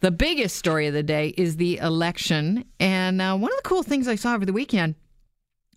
The biggest story of the day is the election. And uh, one of the cool things I saw over the weekend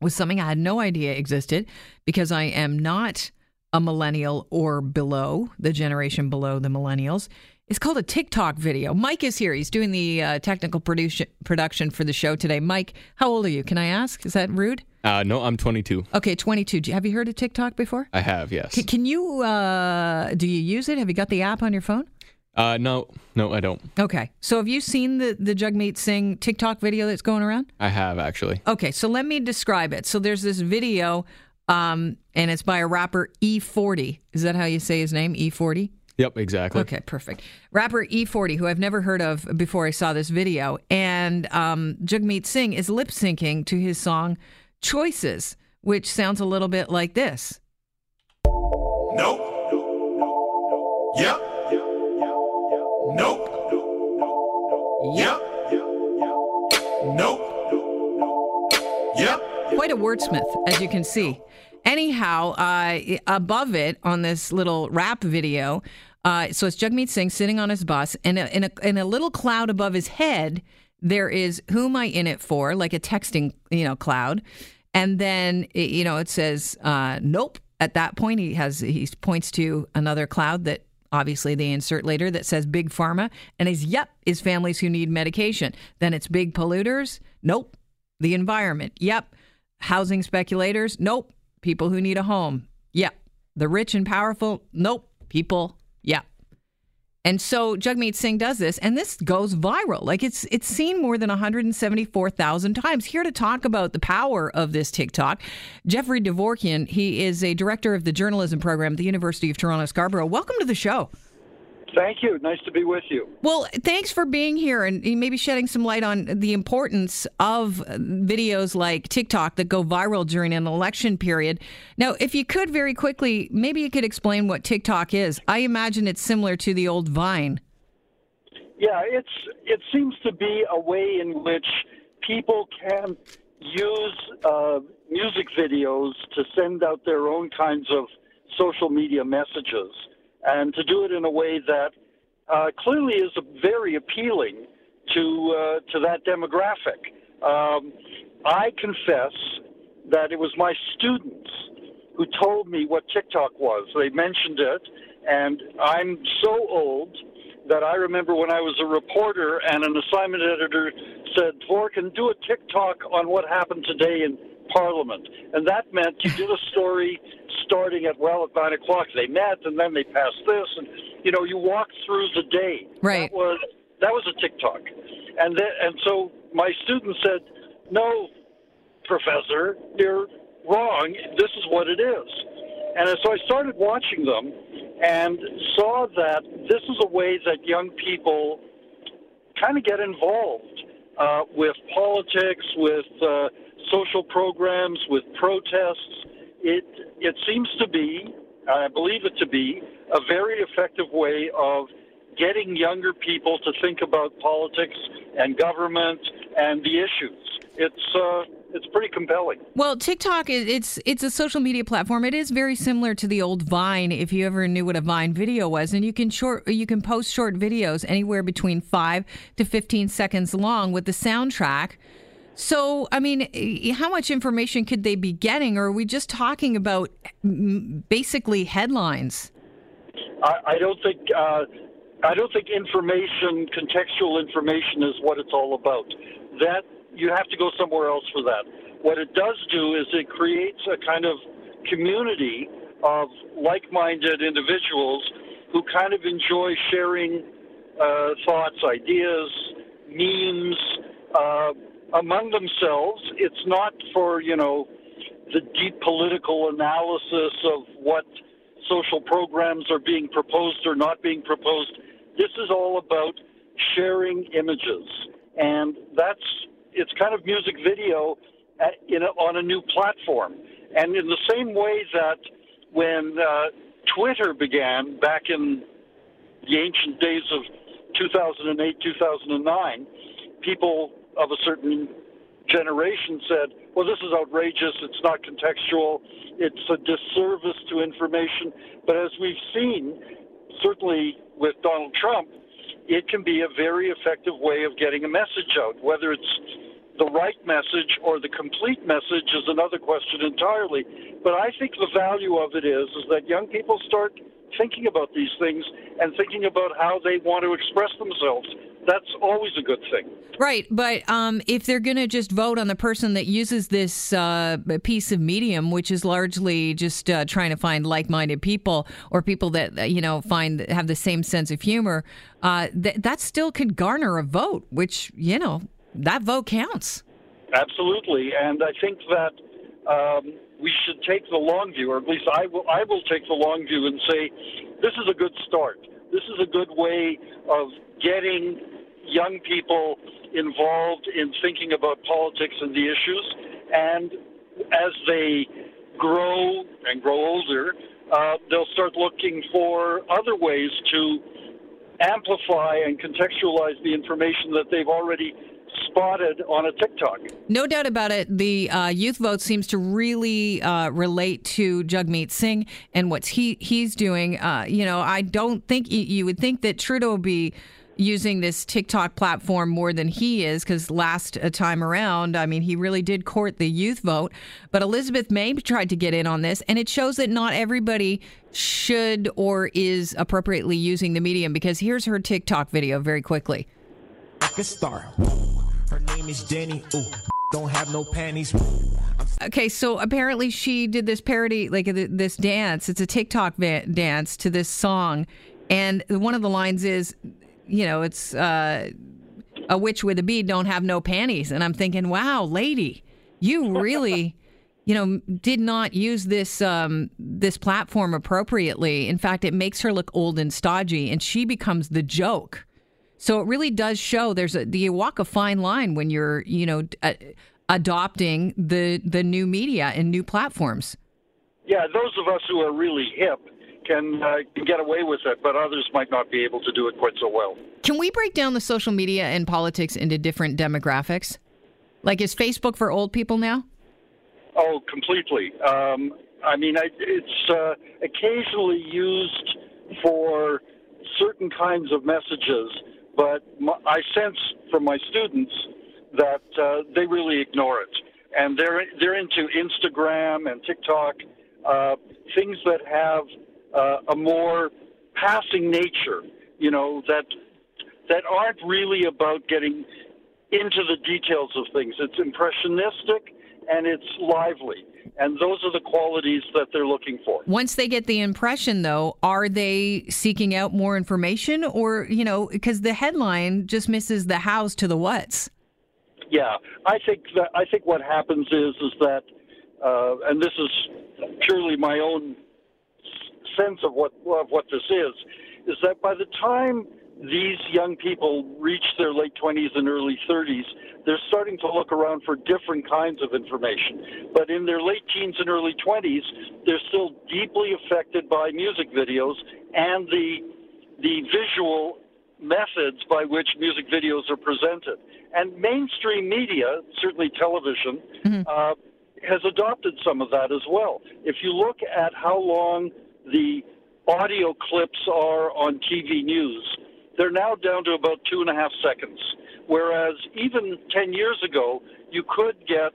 was something I had no idea existed because I am not a millennial or below, the generation below the millennials. It's called a TikTok video. Mike is here. He's doing the uh, technical production production for the show today. Mike, how old are you? Can I ask? Is that rude? Uh, no, I'm 22. Okay, 22. Have you heard of TikTok before? I have, yes. C- can you, uh, do you use it? Have you got the app on your phone? Uh, no, no, I don't. Okay. So have you seen the, the Jagmeet Singh TikTok video that's going around? I have, actually. Okay, so let me describe it. So there's this video, um, and it's by a rapper E40. Is that how you say his name? E40? Yep, exactly. Okay, perfect. Rapper E40, who I've never heard of before I saw this video, and um, Jagmeet Singh is lip syncing to his song Choices, which sounds a little bit like this. Nope. Yep. Nope. Yep. Nope. Yep. Quite a wordsmith, as you can see. Anyhow, uh, above it on this little rap video, uh, so it's Jagmeet Singh sitting on his bus, and in, in, a, in a little cloud above his head, there is "Who am I in it for?" like a texting, you know, cloud, and then you know it says uh, "Nope." At that point, he has he points to another cloud that obviously they insert later that says big pharma and his yep is families who need medication. Then it's big polluters. Nope. The environment. Yep. Housing speculators. Nope. People who need a home. Yep. The rich and powerful. Nope. People. Yep and so Jagmeet Singh does this, and this goes viral. Like it's it's seen more than 174,000 times. Here to talk about the power of this TikTok, Jeffrey Dvorkin. He is a director of the journalism program at the University of Toronto Scarborough. Welcome to the show. Thank you. Nice to be with you. Well, thanks for being here and maybe shedding some light on the importance of videos like TikTok that go viral during an election period. Now, if you could very quickly, maybe you could explain what TikTok is. I imagine it's similar to the old Vine. Yeah, it's it seems to be a way in which people can use uh, music videos to send out their own kinds of social media messages and to do it in a way that uh, clearly is very appealing to uh, to that demographic. Um, I confess that it was my students who told me what TikTok was. They mentioned it, and I'm so old that I remember when I was a reporter and an assignment editor said, Dvorkin, do a TikTok on what happened today in Parliament. And that meant you did a story starting at well at nine o'clock. They met and then they passed this, and you know you walked through the day. Right. That was that was a TikTok, and then, and so my student said, "No, professor, you're wrong. This is what it is." And so I started watching them and saw that this is a way that young people kind of get involved uh, with politics, with uh, social programs, with protests. It it seems to be, I believe it to be, a very effective way of getting younger people to think about politics and government and the issues. It's uh, it's pretty compelling. Well, TikTok it's it's a social media platform. It is very similar to the old Vine, if you ever knew what a Vine video was, and you can short you can post short videos anywhere between five to fifteen seconds long with the soundtrack. So, I mean, how much information could they be getting, or are we just talking about basically headlines? I, I don't think uh, I don't think information, contextual information, is what it's all about. That you have to go somewhere else for that. What it does do is it creates a kind of community of like-minded individuals who kind of enjoy sharing uh, thoughts, ideas, memes. Uh, among themselves. It's not for, you know, the deep political analysis of what social programs are being proposed or not being proposed. This is all about sharing images. And that's, it's kind of music video at, in a, on a new platform. And in the same way that when uh, Twitter began back in the ancient days of 2008, 2009, people of a certain generation said, well, this is outrageous, it's not contextual, it's a disservice to information. But as we've seen, certainly with Donald Trump, it can be a very effective way of getting a message out. Whether it's the right message or the complete message is another question entirely. But I think the value of it is is that young people start thinking about these things and thinking about how they want to express themselves. That's always a good thing. Right, but um, if they're going to just vote on the person that uses this uh, piece of medium, which is largely just uh, trying to find like-minded people or people that uh, you know find have the same sense of humor, uh, th- that still could garner a vote, which you know that vote counts. Absolutely, and I think that um, we should take the long view, or at least I will. I will take the long view and say this is a good start. This is a good way of getting young people involved in thinking about politics and the issues, and as they grow and grow older, uh, they'll start looking for other ways to amplify and contextualize the information that they've already spotted on a TikTok. No doubt about it. The uh, youth vote seems to really uh, relate to Jagmeet Singh and what he he's doing. Uh, you know, I don't think you, you would think that Trudeau would be using this TikTok platform more than he is because last uh, time around, I mean, he really did court the youth vote. But Elizabeth May tried to get in on this, and it shows that not everybody should or is appropriately using the medium because here's her TikTok video very quickly. Like a star. Name is. Ooh, don't have no panties. Okay, so apparently she did this parody, like this dance. It's a TikTok va- dance to this song, and one of the lines is, you know, it's uh, a witch with a bead don't have no panties, and I'm thinking, wow, lady, you really. You know, did not use this um, this platform appropriately. In fact, it makes her look old and stodgy, and she becomes the joke. So it really does show there's a you walk a fine line when you're you know uh, adopting the the new media and new platforms. Yeah, those of us who are really hip can, uh, can get away with it, but others might not be able to do it quite so well. Can we break down the social media and politics into different demographics? Like, is Facebook for old people now? Oh, completely. Um, I mean, I, it's uh, occasionally used for certain kinds of messages, but my, I sense from my students that uh, they really ignore it, and they're they're into Instagram and TikTok, uh, things that have uh, a more passing nature, you know, that that aren't really about getting into the details of things. It's impressionistic and it's lively. And those are the qualities that they're looking for. Once they get the impression, though, are they seeking out more information, or you know, because the headline just misses the hows to the whats. Yeah, I think that I think what happens is is that, uh, and this is purely my own sense of what of what this is, is that by the time these young people reach their late 20s and early 30s, they're starting to look around for different kinds of information. But in their late teens and early 20s, they're still deeply affected by music videos and the the visual methods by which music videos are presented. And mainstream media, certainly television, mm-hmm. uh, has adopted some of that as well. If you look at how long the audio clips are on TV news, they're now down to about two and a half seconds. Whereas even 10 years ago, you could get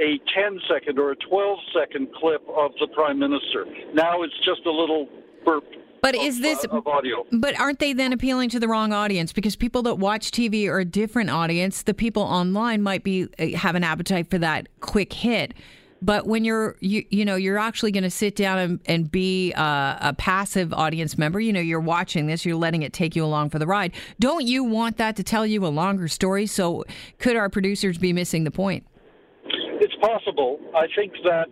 a 10 second or a 12 second clip of the prime minister. Now it's just a little burp. But is this uh, of audio? But aren't they then appealing to the wrong audience? Because people that watch TV are a different audience. The people online might be uh, have an appetite for that quick hit. But when you're you you know you're actually going to sit down and, and be uh, a passive audience member, you know you're watching this, you're letting it take you along for the ride. Don't you want that to tell you a longer story? So could our producers be missing the point? It's possible. I think that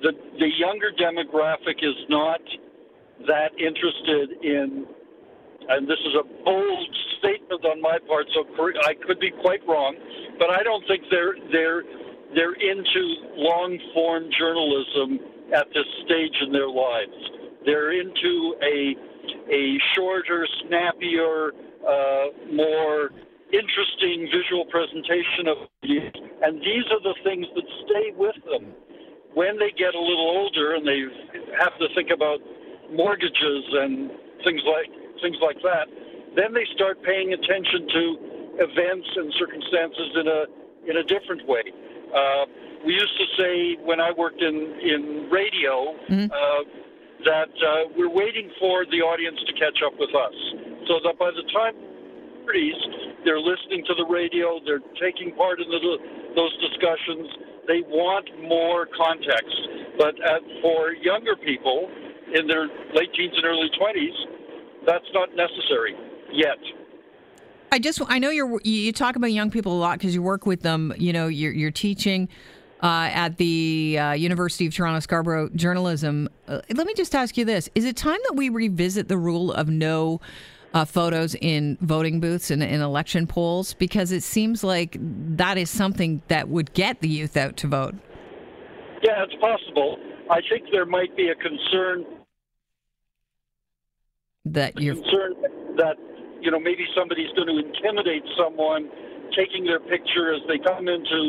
the the younger demographic is not that interested in, and this is a bold statement on my part, so I could be quite wrong, but I don't think they're they're they're into long form journalism at this stage in their lives. They're into a a shorter, snappier, uh, more interesting visual presentation of these, and these are the things that stay with them when they get a little older and they have to think about mortgages and things like things like that. then they start paying attention to events and circumstances in a in a different way. Uh, we used to say when I worked in in radio uh, that uh, we're waiting for the audience to catch up with us, so that by the time 30s, they're listening to the radio, they're taking part in the, those discussions. They want more context, but uh, for younger people in their late teens and early 20s, that's not necessary yet. I just I know you're you talk about young people a lot because you work with them. You know, you're you're teaching uh, at the uh, University of Toronto Scarborough journalism. Uh, let me just ask you this: Is it time that we revisit the rule of no? Uh, photos in voting booths and in election polls because it seems like that is something that would get the youth out to vote. Yeah, it's possible. I think there might be a concern That you're concern that you know maybe somebody's going to intimidate someone taking their picture as they come into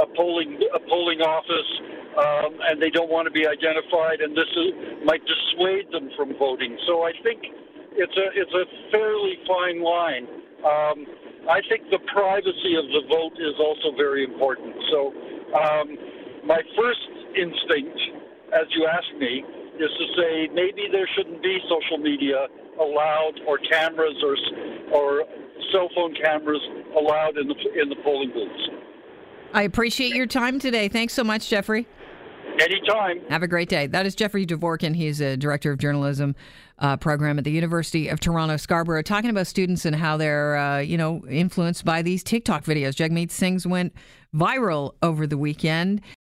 a polling a polling office um, and they don't want to be identified and this is, might dissuade them from voting. So i think it's a it's a fairly fine line. Um, i think the privacy of the vote is also very important. So um, my first instinct as you asked me is to say maybe there shouldn't be social media allowed or cameras or or cell phone cameras allowed in the in the polling booths. I appreciate your time today. Thanks so much, Jeffrey. Anytime. Have a great day. That is Jeffrey Dvorkin. He's a director of journalism uh, program at the University of Toronto Scarborough, talking about students and how they're, uh, you know, influenced by these TikTok videos. Jagmeet Singh's went viral over the weekend.